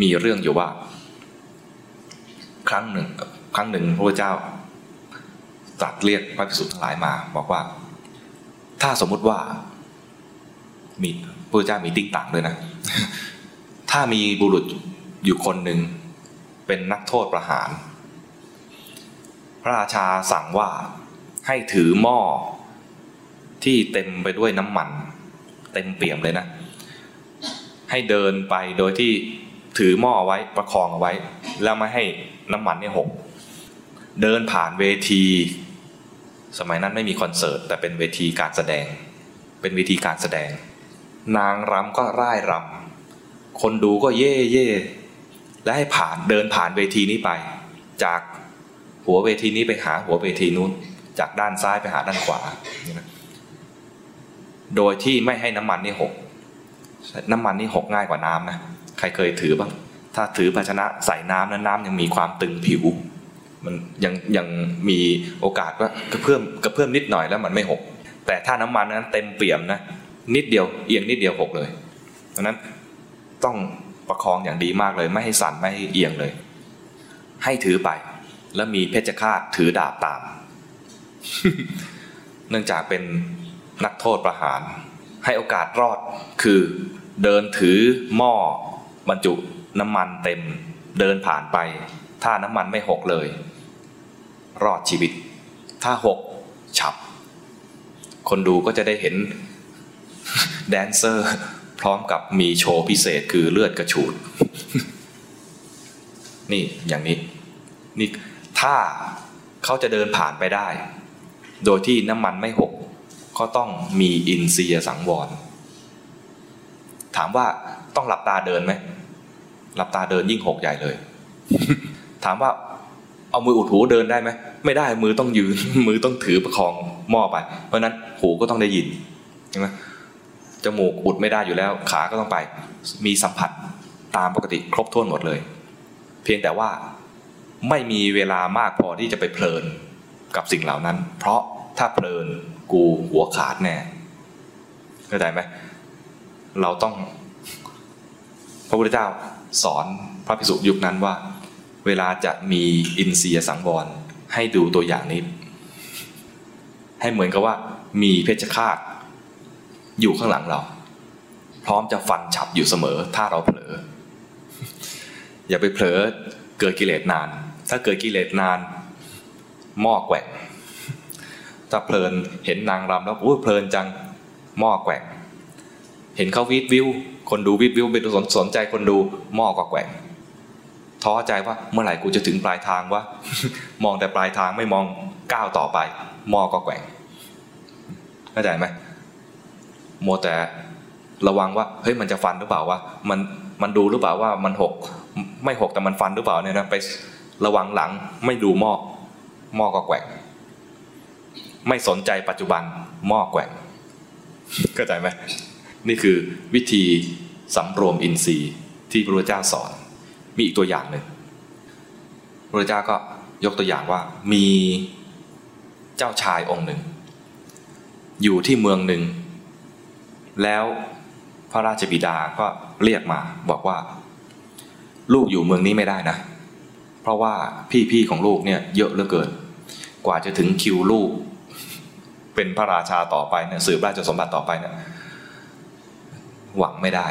มีเรื่องอยู่ว่า ครั้งหนึ่ง ครั้งหนึ่งพระเจ้าตรัสเรียกพระภิกษุทั้งหลายมา บอกว่า ถ้าสมมุติว่า มีพระเจ้ามีติ้งต่างด้วยนะ ถ้ามีบุรุษอยู่คนหนึ่งเป็นนักโทษประหาร พระราชาสั่งว่าให้ถือหม้อที่เต็มไปด้วยน้ำมัน เต็มเปี่ยมเลยนะ ให้เดินไปโดยที่ ถือหม้อไว้ประคองเอาไว้ แล้วไม่ให้น้ำมันเนี่ยหก เดินผ่านเวที สมัยนั้นไม่มีคอนเสิร์ตแต่เป็นเวทีการแสดง เป็นเวทีการแสดง นางรำก็ร่ายรำคนดูก็เย่เย่และให้ผ่านเดินผ่านเวทีนี้ไป จากหัวเวทีนี้ไปหาหัวเวทีนู้น จากด้านซ้ายไปหาด้านขวา โดยที่ไม่ให้น้ำมันนี่หก น้ำมันนี่หกง่ายกว่าน้ำนะ ใครเคยถือบ้าง ถ้าถือภาชนะใส่น้ำนั้นน้ำยังมีความตึงผิว มันยังยังมีโอกาสว่ากระเพื่อมกระเพื่อมนิดหน่อยแล้วมันไม่หก แต่ถ้าน้ำมันนั้นเต็มเปี่ยมนะนิดเดียวเอียงนิดเดียวหกเลยเพราะนั้นต้องประคองอย่างดีมากเลย ไม่ให้สั่นไม่ให้เอียงเลย ให้ถือไป แล้วมีเพชฌฆาตถือดาบตาม เนื่องจากเป็นนักโทษประหาร ให้โอกาสรอดคือเดินถือหม้อ บรรจุน้ำมันเต็มเดินผ่านไป ถ้าน้ำมันไม่หกเลย รอดชีวิต ถ้าหกฉับ คนดูก็จะได้เห็นแดนเซอร์ พร้อมกับมีโชว์พิเศษคือเลือดกระฉูด นี่อย่างนี้ นี่ถ้าเขาจะเดินผ่านไปได้ โดยที่น้ำมันไม่หก ก็ต้องมีอินทรียสังวร ถามว่าต้องหลับตาเดินไหมหลับตาเดินยิ่งหกใหญ่เลย ถามว่าเอามืออุดหูเดินได้ไหมไม่ได้มือต้องยืน มือต้องถือประคองหม้อไป เพราะนั้นหูก็ต้องได้ยินใช่ไหมจมูกอุดไม่ได้อยู่แล้ว ขาก็ต้องไป มีสัมผัสตามปกติครบถ้วนหมดเลย เพียงแต่ว่าไม่มีเวลามากพอที่จะไปเพลินกับสิ่งเหล่านั้น เพราะถ้าเพลินกูหัวขาดแน่เข้าใจไหม เราต้อง พระพุทธเจ้าสอนพระภิกษุยุคนั้นว่า เวลาจะมีอินเสียสังวรให้ดูตัวอย่างนี้ ให้เหมือนกับว่า มีเพชฌฆาตอยู่ข้างหลังเรา พร้อมจะฟันฉับอยู่เสมอ ถ้าเราเผลอ อย่าไปเผลอเกิดกิเลสนาน ถ้าเกิดกิเลสนานหม้อแกว่งถ้าเพลินเห็นนางรำแล้วอู้เพลินจังหม้อแกว่ง เห็นเขาวิดวิว คนดูวิดวิวเป็นสนสนใจคนดูหม้อก็แกว่งท้อใจว่าเมื่อไหร่กูจะถึงปลายทางวะมองแต่ปลายทางไม่มองก้าวต่อไปหม้อก็แกว่งเข้าใจไหมโมแต่ระวังว่าเฮ้ยมันจะฟันหรือเปล่าวะมันมันดูหรือเปล่าว่ามันหกไม่หกแต่มันฟันหรือเปล่าเนี่ยนะไประวังหลังไม่ดูหม้อหม้อก็แกว่งไม่สนใจปัจจุบันหม้อแกว่งเข้าใจไหม นี่คือวิธีสำรวมอินทรีย์ที่พระพุทธเจ้าสอน มีอีกตัวอย่างหนึ่งพระพุทธเจ้าก็ยกตัวอย่างว่ามีเจ้าชายองค์หนึ่ง อยู่ที่เมืองหนึ่ง แล้วพระราชบิดาก็เรียกมาบอกว่า ลูกอยู่เมืองนี้ไม่ได้นะ เพราะว่าพี่ๆของลูกเนี่ยเยอะเหลือเกิน กว่าจะถึงคิวลูก เป็นพระราชาต่อไปเนี่ยสืบราชสมบัติต่อไปเนี่ย หวังไม่ได้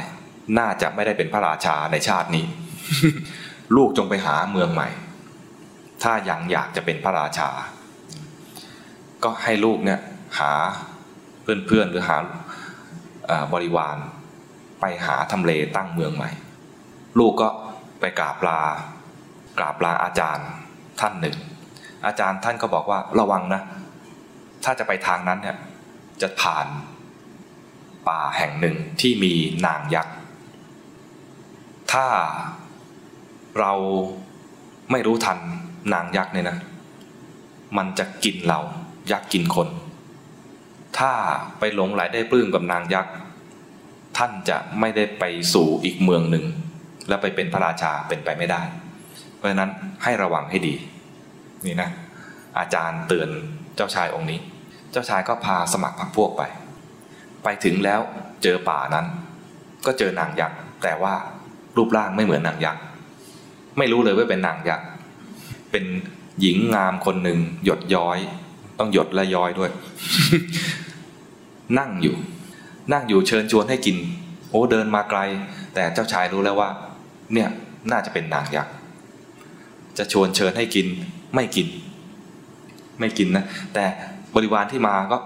น่าจะไม่ได้เป็นพระราชาในชาตินี้ ลูกจงไปหาเมืองใหม่ ถ้ายังอยากจะเป็นพระราชา ก็ให้ลูกเนี่ยหาเพื่อนๆหรือหาบริวาร ไปหาทำเลตั้งเมืองใหม่ ลูกก็ไปกราบลากราบลาอาจารย์ท่านหนึ่ง อาจารย์ท่านก็บอกว่าระวังนะ ถ้าจะไปทางนั้นเนี่ยจะผ่าน ป่าแห่งหนึ่งที่มีนางยักษ์ ถ้าเราไม่รู้ทันนางยักษ์เนี่ยนะ มันจะกินเรา ยักษ์กินคน ถ้าไปหลงไหลได้ปลื้มกับนางยักษ์ ท่านจะไม่ได้ไปสู่อีกเมืองหนึ่ง แล้วไปเป็นพระราชาเป็นไปไม่ได้ เพราะฉะนั้นให้ระวังให้ดี นี่นะ อาจารย์เตือนเจ้าชายองค์นี้ เจ้าชายก็พาสมัครพรรคพวกไป ไปถึงแล้วเจอป่านั้น ก็เจอนางยักษ์แต่ว่ารูปร่างไม่เหมือนนางยักษ์ไม่รู้เลยว่าเป็นนางยักษ์เป็นหญิงงามคนหนึ่งหยดย้อย ต้องหยดและย้อยด้วย นั่งอยู่ นั่งอยู่เชิญชวนให้กิน โอ้เดินมาไกล แต่เจ้าชายรู้แล้วว่า เนี่ยน่าจะเป็นนางยักษ์จะชวนเชิญให้กิน ไม่กิน ไม่กินนะแต่บริวารที่มาก็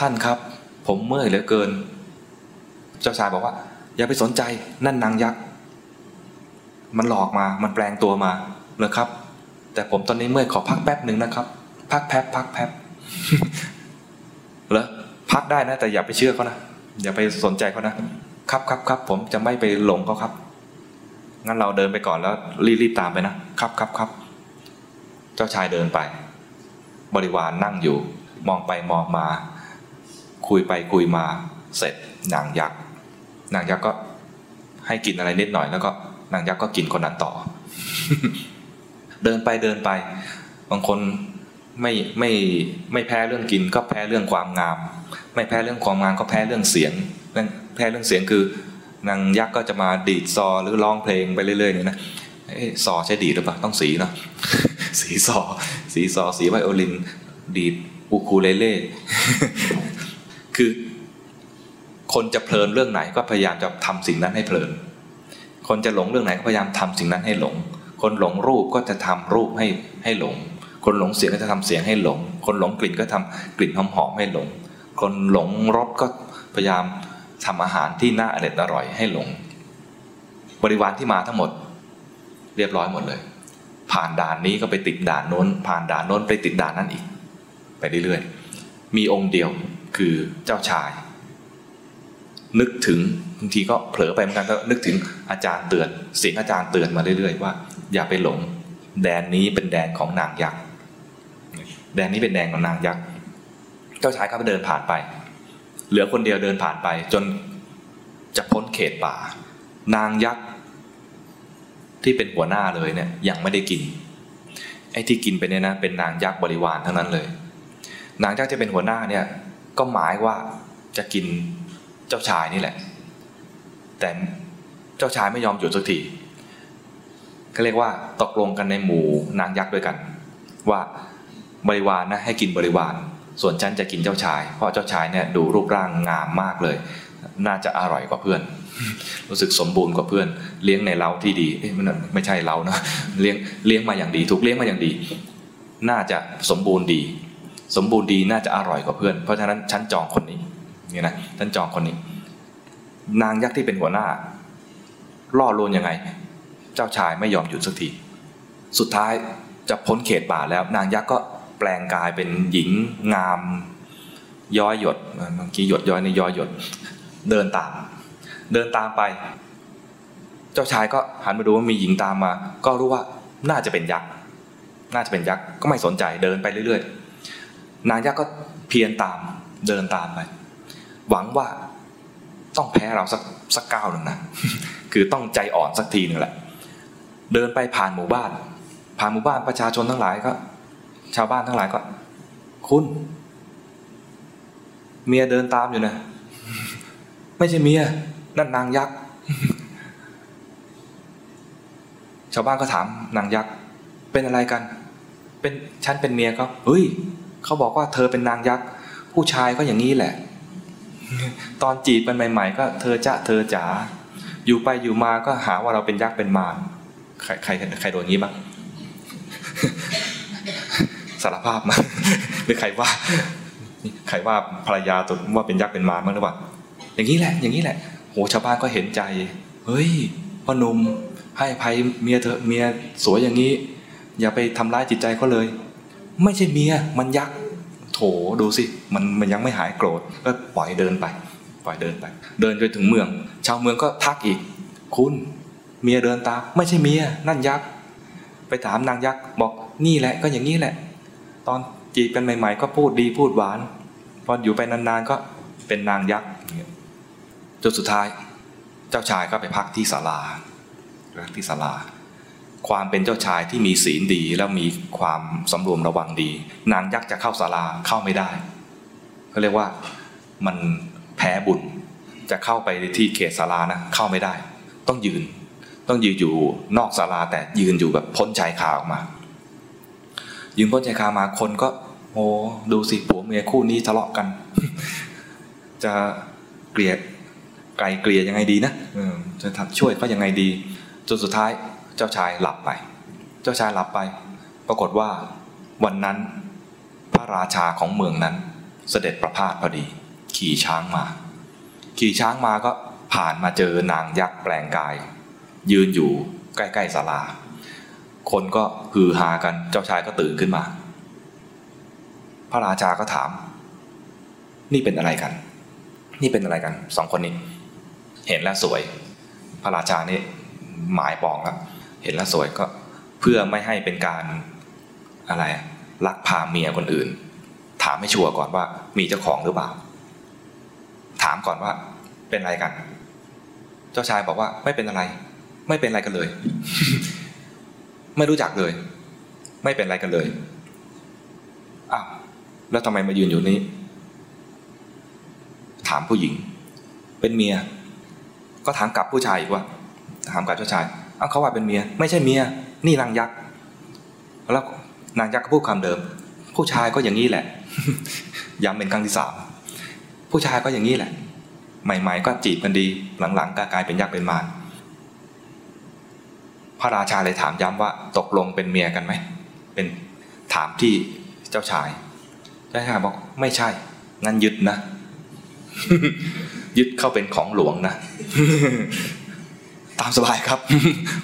ท่านครับ ผมเมื่อยเหลือเกิน เจ้าชายบอกว่า อย่าไปสนใจนั่นนางยักษ์มันหลอกมามันแปลงตัวมาเลยครับ แต่ผมตอนนี้เมื่อยขอพักแป๊บหนึ่งนะครับ พักแป๊บพักแป๊บเหรอพักได้นะ แต่อย่าไปเชื่อเขานะอย่าไปสนใจเขานะครับครับครับผมจะไม่ไปหลงเขาครับงั้นเราเดินไปก่อนแล้วรีบๆตามไปนะครับครับครับเจ้าชายเดินไป บริวารนนั่งอยู่ มองไปมองมา คุยไปคุยมาเสร็จนางยักษ์นางยักษ์ก็ให้กินอะไรนิดหน่อยแล้วก็นางยักษ์ก็กินคนนั้นต่อ เดินไปเดินไป บางคนไม่ไม่ไม่แพ้เรื่องกินก็แพ้เรื่องความงาม ไม่แพ้เรื่องความงามก็แพ้เรื่องเสียงแพ้เรื่องเสียงคือนางยักษ์ก็จะมาดีดซอหรือร้องเพลงไปเรื่อยๆเนี่ยนะซอใช้ดีหรือเปล่าต้องสีเนาะสีซอสีซอสีไวโอลิน ดีดอูคูเลเล่ คือคนจะเพลินเรื่องไหนก็พยายามจะทำสิ่งนั้นให้เพลิน คนจะหลงเรื่องไหนก็พยายามทำสิ่งนั้นให้หลง คนหลงรูปก็จะทำรูปให้ให้หลง คนหลงเสียงก็จะทำเสียงให้หลง คนหลงกลิ่นก็ทำกลิ่นหอมๆให้หลง คนหลงรสก็พยายามทำอาหารที่น่าอร่อยอร่อยให้หลง บริวารที่มาทั้งหมด เรียบร้อยหมดเลย ผ่านด่านนี้ก็ไปติดด่านโน้น ผ่านด่านโน้นไปติดด่านนั้นอีก ไปเรื่อยๆ มีองค์เดียว คือเจ้าชาย นึกถึงบางทีก็เผลอไปเหมือนกันก็นึกถึงอาจารย์เตือนเสียงอาจารย์เตือนมาเรื่อยๆว่า อย่าไปหลง แดนนี้เป็นแดนของนางยักษ์แดนนี้เป็นแดนของนางยักษ์เจ้าชายก็ไปเดินผ่านไป เหลือคนเดียวเดินผ่านไป จนจะพ้นเขตป่า นางยักษ์ที่เป็นหัวหน้าเลยเนี่ยยังไม่ได้กิน ไอ้ที่กินไปเนี่ยนะเป็นนางยักษ์บริวารทั้งนั้นเลย นางยักษ์ที่เป็นหัวหน้าเนี่ย ก็หมายว่าจะกินเจ้าชายนี่แหละ แต่เจ้าชายไม่ยอมหยุดสักทีก็เรียกว่าตกลงกันในหมู่นางยักษ์ด้วยกัน ว่าบริวารนะให้กินบริวาร ส่วนฉันจะกินเจ้าชาย เพราะเจ้าชายเนี่ยดูรูปร่างงามมากเลย น่าจะอร่อยกว่าเพื่อน รู้สึกสมบูรณ์กว่าเพื่อน เลี้ยงในเล้าที่ดีมันไม่ใช่เล้านะเลี้ยงเลี้ยงมาอย่างดี ถูกเลี้ยงมาอย่างดี น่าจะสมบูรณ์ดี สมบูรณ์ดีน่าจะอร่อยกว่าเพื่อน เพราะฉะนั้นฉันจองคนนี้นี่นะฉันจองคนนี้ นางยักษ์ที่เป็นหัวหน้า ล่อลวงยังไง เจ้าชายไม่ยอมหยุดสักทีสุดท้ายจะพ้นเขตป่าแล้ว นางยักษ์ก็แปลงกายเป็นหญิงงาม ย้อยหยดเมื่อกี้หยดย้อยในย้อยหยด เดินตาม เดินตามไป เจ้าชายก็หันมาดูว่ามีหญิงตามมา ก็รู้ว่าน่าจะเป็นยักษ์น่าจะเป็นยักษ์ก็ไม่สนใจเดินไปเรื่อยๆ นางยักษ์ก็เพียรตามเดินตามไปหวังว่าต้องแพ้เราสักสักก้าวหนึ่งนะคือต้องใจอ่อนสักทีหนึ่งแหละ เดินไปผ่านหมู่บ้าน ผ่านหมู่บ้านประชาชนทั้งหลายก็ ชาวบ้านทั้งหลายก็ คุณ เมียเดินตามอยู่นะไม่ใช่เมียนั่นนางยักษ์ชาวบ้านก็ถามนางยักษ์เป็นอะไรกัน เป็นฉันเป็นเมียเขาเฮ้ย เขาบอกว่าเธอเป็นนางยักษ์ ผู้ชายก็อย่างนี้แหละ ตอนจีบกันใหม่ ๆ ก็เธอจะเธอจ๋าอยู่ไปอยู่มาก็หาว่าเราเป็นยักษ์เป็นมารใครใครใครโดนงี้บ้างสารภาพมาหรือใครว่าใครว่าภรรยาตัวว่าเป็นยักษ์เป็นมารบ้างหรือเปล่าอย่างนี้แหละ อย่างนี้แหละโหชาวบ้านก็เห็นใจ เฮ้ยพ่อหนุ่มให้ภัยเมียเธอเมียสวยอย่างนี้ อย่าไปทำร้ายจิตใจเขาเลย ไม่ใช่เมียมันยักษ์โถดูสิมันมันยังไม่หายโกรธก็ปล่อยเดินไป ปล่อยเดินไป เดินไปถึงเมือง ชาวเมืองก็ทักอีก คุณเมียเดินตามไม่ใช่เมียนั่นยักษ์ไปถามนางยักษ์บอกนี่แหละก็อย่างนี้แหละ ตอนจีบกันใหม่ๆ ก็พูดดีพูดหวานพออยู่ไปนานๆก็เป็นนางยักษ์จนสุดท้าย เจ้าชายก็ไปพักที่ศาลารักที่ศาลา ความเป็นเจ้าชายที่มีศีลดีแล้วมีความสำรวมระวังดี นางยักษ์จะเข้าศาลาเข้าไม่ได้เขาเรียกว่ามันแพ้บุญจะเข้าไปที่เขตศาลานะเข้าไม่ได้ ต้องยืน ต้องยืนอยู่นอกศาลาแต่ยืนอยู่แบบพ้นชายคาออกมา ยืนพ้นชายคามาคนก็โอ้ดูสิผัวเมียคู่นี้ทะเลาะกัน จะเกลียดไกลเกลียยังไงดีนะจะทำช่วยเขายังไงดี จนสุดท้าย เจ้าชายหลับไป เจ้าชายหลับไป ปรากฏว่าวันนั้นพระราชาของเมืองนั้น เสด็จประพาสพอดี ขี่ช้างมา ขี่ช้างมาก็ผ่านมาเจอนางยักษ์แปลงกาย ยืนอยู่ใกล้ๆศาลา คนก็ฮือฮากันเจ้าชายก็ตื่นขึ้นมา พระราชาก็ถาม นี่เป็นอะไรกัน นี่เป็นอะไรกันสองคนนี้ เห็นแล้วสวย พระราชานี่หมายปองแล้ว เห็นแล้วสวยก็เพื่อไม่ให้เป็นการอะไรลักพาเมียคนอื่น ถามให้ชัวร์ก่อนว่ามีเจ้าของหรือเปล่า ถามก่อนว่าเป็นอะไรกัน เจ้าชายบอกว่าไม่เป็นอะไร ไม่เป็นอะไรกันเลย ไม่รู้จักเลย ไม่เป็นอะไรกันเลยอ้าวแล้วทำไมมายืนอยู่นี้ ถามผู้หญิง เป็นเมีย ก็ถามกลับผู้ชายอีกว่า ถามกลับเจ้าชาย เอาเขาว่าเป็นเมีย ไม่ใช่เมีย นี่นางยักษ์แล้วนางยักษ์ก็พูดคำเดิม ผู้ชายก็อย่างนี้แหละย้ำเป็นครั้งที่สามผู้ชายก็อย่างนี้แหละ ใหม่ ๆ ก็จีบกันดี หลังๆก็กลายเป็นยักษ์เป็นมารพระราชาเลยถามย้ำว่าตกลงเป็นเมียกันไหมเป็นถามที่เจ้าชายเจ้าชายบอกไม่ใช่ งั้นยึดนะ ยึดเข้าเป็นของหลวงนะ ตามสบายครับ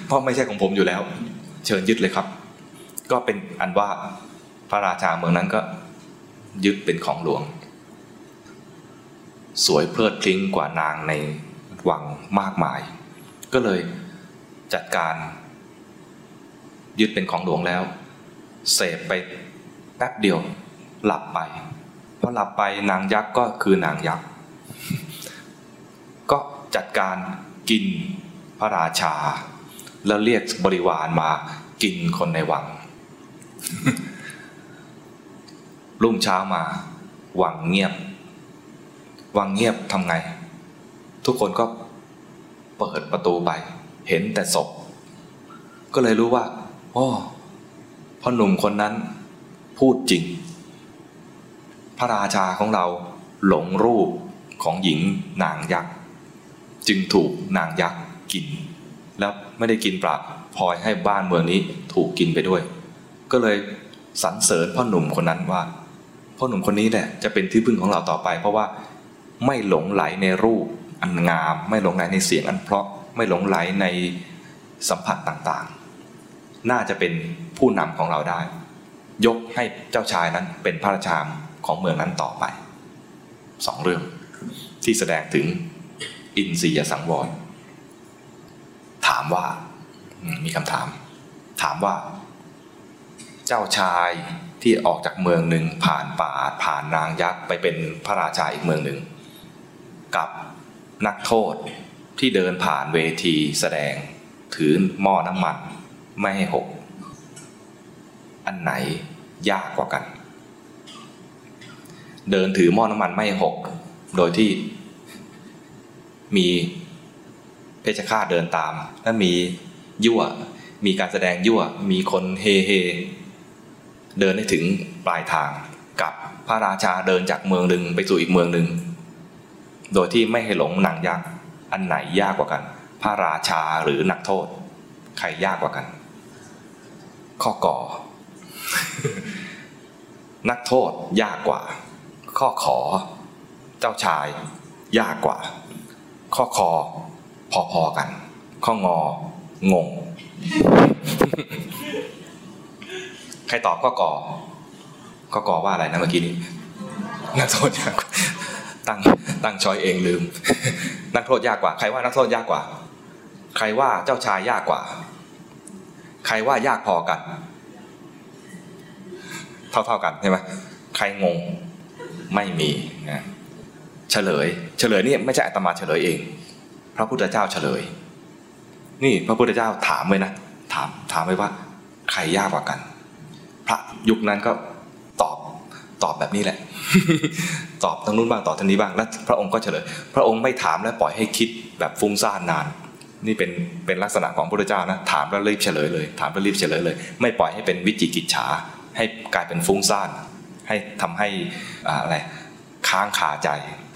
เพราะไม่ใช่ของผมอยู่แล้ว เชิญยึดเลยครับ ก็เป็นอันว่าพระราชาเมืองนั้นก็ยึดเป็นของหลวง สวยเพลิดพลิ้งกว่านางในวังมากมาย ก็เลยจัดการ ยึดเป็นของหลวงแล้ว เสพไปแป๊บเดียวหลับไปพอหลับไปนางยักษ์ก็คือนางยักษ์ก็จัดการกิน พระราชา แล้วเรียกบริวารมากินคนในวัง รุ่งเช้ามาวังเงียบ วังเงียบทำไง ทุกคนก็เปิดประตูไป เห็นแต่ศพ ก็เลยรู้ว่าอ้พ่อหนุ่มคนนั้นพูดจริง พระราชาของเราหลงรูปของหญิงนางยักษ์ จึงถูกนางยักษ์ กิน แล้วไม่ได้กินปลาพลอยให้บ้านเมืองนี้ถูกกินไปด้วย ก็เลยสรรเสริญพ่อหนุ่มคนนั้นว่าพ่อหนุ่มคนนี้แหละจะเป็นที่พึ่งของเราต่อไป เพราะว่าไม่หลงไหลในรูปอันงาม ไม่หลงไหลในเสียงอันเพราะไม่หลงไหลในสัมผัสต่างๆ น่าจะเป็นผู้นำของเราได้ ยกให้เจ้าชายนั้นเป็นพระราชาของเมืองนั้นต่อไปสองเรื่องที่แสดงถึงอินทรียสังวร ถามว่า มีคำถาม ถามว่า เจ้าชายที่ออกจากเมืองหนึ่งผ่านป่าผ่านนางยักษ์ไปเป็นพระราชาอีกเมืองหนึ่ง กับนักโทษที่เดินผ่านเวทีแสดง ถือหม้อน้ำมันไม่ให้หก อันไหนยากกว่ากัน เดินถือหม้อน้ำมันไม่หก โดยที่มี เพชฌฆาตเดินตาม และมียั่ว มีการแสดงยั่ว มีคนเฮเฮเดินให้ถึงปลายทาง กับพระราชาเดินจากเมืองหนึ่งไปสู่อีกเมืองหนึ่ง โดยที่ไม่ให้หลงหนังยักษ์อันไหนยากกว่ากัน พระราชาหรือนักโทษ ใครยากกว่ากัน ข้อก่อ นักโทษยากกว่า ข้อขอ เจ้าชาย ยากกว่า ข้อคอ พอๆกัน ข้ององง ใครตอบข้อกอข้อกอว่าอะไรนะเมื่อกี้นี้นักโทษยากตั้งตั้งชอยเองลืม นักโทษยากกว่า ใครว่านักโทษยากกว่า ใครว่าเจ้าชายยากกว่า ใครว่ายากพอกัน เท่าเท่ากันใช่ไหมใครงงไม่มีนะเฉลย เฉลยนี่ไม่ใช่อาตมาเฉลยเอง พระพุทธเจ้าเฉลย นี่พระพุทธเจ้าถามไว้นะถามถามไว้ว่า ใครยากกว่ากัน พระยุคนั้นก็ตอบตอบแบบนี้แหละ ตอบทางนู้นบ้างตอบทางนี้บ้างแล้วพระองค์ก็เฉลย พระองค์ไม่ถามและปล่อยให้คิดแบบฟุ้งซ่านนาน นี่เป็นเป็นลักษณะของพระพุทธเจ้านะถามแล้วรีบเฉลยเลย ถามแล้วรีบเฉลยเลย ไม่ปล่อยให้เป็นวิจิกิจฉาให้กลายเป็นฟุ้งซ่านให้ทำให้อะไรค้างคาใจ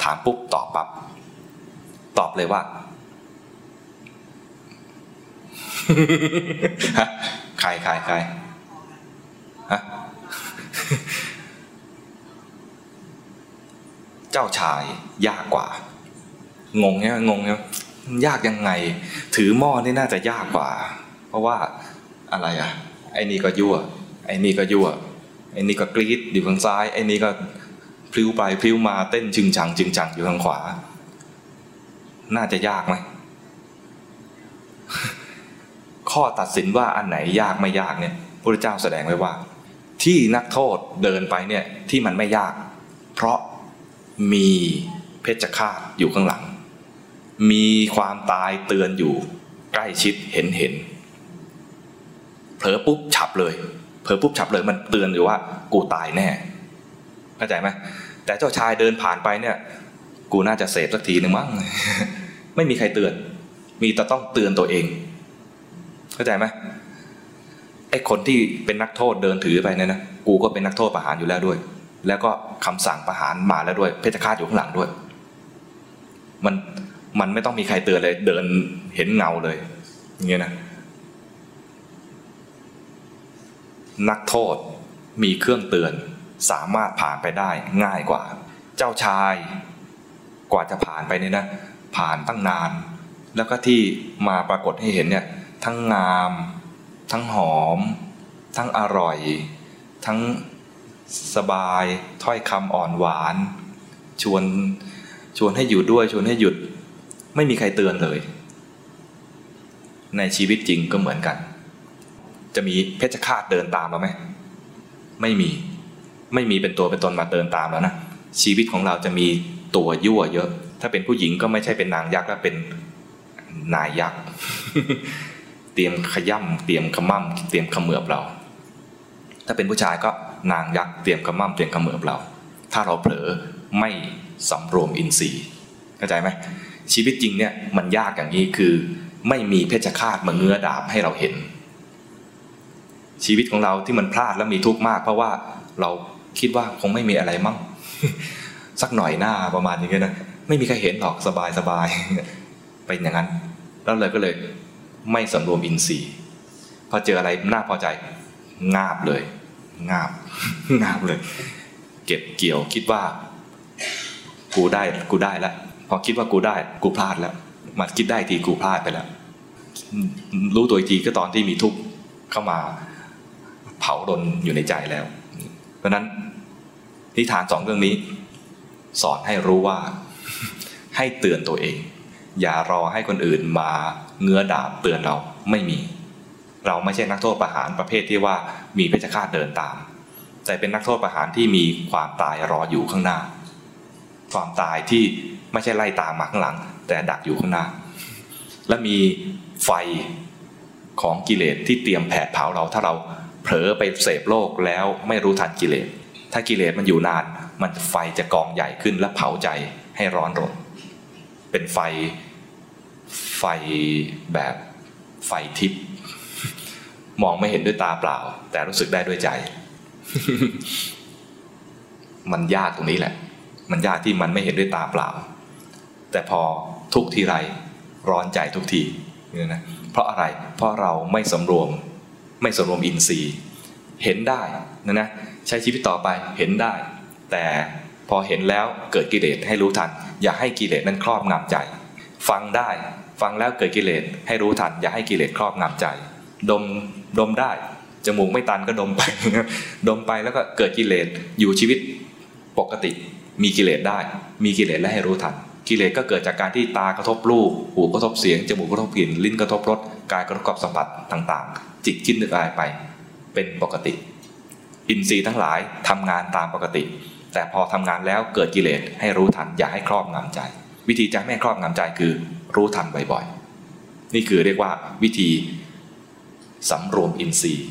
ถามปุ๊บตอบปั๊บตอบเลยว่า ใครใครใครฮะเจ้าชายยากกว่า งงเนี่ยงงเนี่ยยากยังไง ถือหม้อนี่น่าจะยากกว่า เพราะว่าอะไรอะ ไอ้นี่ก็ยั่ว ไอ้นี่ก็ยั่ว ไอ้นี่ก็กรีดอยู่ข้างซ้าย ไอ้นี่ก็พลิ้วไปพลิ้วมาเต้นชึงชังชึงชังอยู่ข้างขวา น่าจะยากไหม ข้อตัดสินว่าอันไหนยากไม่ยากเนี่ยพระเจ้าแสดงไว้ว่า ที่นักโทษเดินไปเนี่ยที่มันไม่ยาก เพราะมีเพชฌฆาตอยู่ข้างหลัง มีความตายเตือนอยู่ใกล้ชิดเห็นเห็นเผลอปุ๊บฉับเลยเผลอปุ๊บฉับเลยมันเตือนอยู่ว่า กูตายแน่เข้าใจไหมแต่เจ้าชายเดินผ่านไปเนี่ย กูน่าจะเสพสักทีหนึ่งมั้งไม่มีใครเตือน มีแต่ต้องเตือนตัวเอง เข้าใจไหมไอ้คนที่เป็นนักโทษเดินถือไปเนี่ยนะกูก็เป็นนักโทษประหารอยู่แล้วด้วย แล้วก็คำสั่งประหารมาแล้วด้วย เพชฌฆาตอยู่ข้างหลังด้วย มันมันไม่ต้องมีใครเตือนเลย เดินเห็นเงาเลยอย่างเงี้ยนะนักโทษมีเครื่องเตือนสามารถผ่านไปได้ง่ายกว่า เจ้าชายกว่าจะผ่านไปเนี่ยนะ ผ่านตั้งนาน แล้วก็ที่มาปรากฏให้เห็นเนี่ย ทั้งงาม ทั้งหอม ทั้งอร่อย ทั้งสบายถ้อยคำอ่อนหวาน ชวนชวนให้อยู่ด้วยชวนให้หยุด ไม่มีใครเตือนเลย ในชีวิตจริงก็เหมือนกัน จะมีเพชฌฆาตเดินตามเราไหมไม่มีไม่มีเป็นตัวเป็นตนมาเดินตามแล้วนะชีวิตของเราจะมีตัวยั่วเยอะ ถ้าเป็นผู้หญิงก็ไม่ใช่เป็นนางยักษ์แล้วเป็นนายยักษ์ เตรียมขย่ำเตรียมขมั่มเตรียมขมือบเรา ถ้าเป็นผู้ชายก็นางยักษ์เตรียมขมั่มเตรียมขมือบเรา ถ้าเราเผลอไม่สำรวมอินทรีย์เข้าใจไหมชีวิตจริงเนี่ยมันยากอย่างนี้คือไม่มีเพชฌฆาตมาเงื้อดาบให้เราเห็น ชีวิตของเราที่มันพลาดแล้วมีทุกข์มาก เพราะว่าเราคิดว่าคงไม่มีอะไรมั่ง สักหน่อยหน้าประมาณอย่างเงี้ยนะไม่มีใครเห็นหรอกสบายสบายเป็นอย่างนั้น แล้วเลยก็เลย ไม่สำรวมอินทรีย์พอเจออะไรน่าพอใจงาบเลย งาบงาบเลย เก็บเกี่ยวคิดว่า กูได้กูได้แล้วพอคิดว่ากูได้กูพลาดแล้วมาคิดได้ทีกูพลาดไปแล้ว รู้ตัวอีกทีก็ตอนที่มีทุกข์เข้ามาเผาดนอยู่ในใจแล้ว เพราะนั้นนิทานสองเรื่องนี้ สอนให้รู้ว่าให้เตือนตัวเอง อย่ารอให้คนอื่นมาเงื้อดาบเตือนเราไม่มี เราไม่ใช่นักโทษประหารประเภทที่ว่ามีเพชฌฆาตเดินตาม แต่เป็นนักโทษประหารที่มีความตายรออยู่ข้างหน้า ความตายที่ไม่ใช่ไล่ตามมาข้างหลัง แต่ดักอยู่ข้างหน้า และมีไฟของกิเลสที่เตรียมแผดเผาเราถ้าเราเผลอไปเสพโลกแล้วไม่รู้ทันกิเลส ถ้ากิเลสมันอยู่นาน มันไฟจะกองใหญ่ขึ้นและเผาใจให้ร้อนรน เป็นไฟไฟแบบไฟทิพย์มองไม่เห็นด้วยตาเปล่า แต่รู้สึกได้ด้วยใจ มันยากตรงนี้แหละ มันยากที่มันไม่เห็นด้วยตาเปล่า แต่พอทุกทีไรร้อนใจทุกทีนี่นะเพราะอะไรเพราะเราไม่สำรวม ไม่สำรวมอินทรีย์ เห็นได้นะนะใช้ชีวิตต่อไปเห็นได้ แต่พอเห็นแล้วเกิดกิเลสให้รู้ทัน อย่าให้กิเลสนั้นครอบงำใจ ฟังได้ฟังแล้วเกิดกิเลสให้รู้ทัน อย่าให้กิเลสครอบงำใจ ดมดมได้จมูกไม่ตันก็ดมไป ดมไปแล้วก็เกิดกิเลสอยู่ชีวิตปกติ มีกิเลสได้ มีกิเลสและให้รู้ทัน กิเลสก็เกิดจากการที่ตากระทบรูปหูกระทบเสียงจมูกกระทบกลิ่นลิ้นกระทบรสกายกระทบกับสัมผัสต่าง ๆ จิตคิดนึกอะไรไป เป็นปกติ อินทรีย์ทั้งหลายทำงานตามปกติ แต่พอทำงานแล้วเกิดกิเลสให้รู้ทันอย่าให้ครอบงำใจ วิธีจะไม่ครอบงำใจคือรู้ทันบ่อยๆ นี่คือเรียกว่าวิธีสำรวมอินทรีย์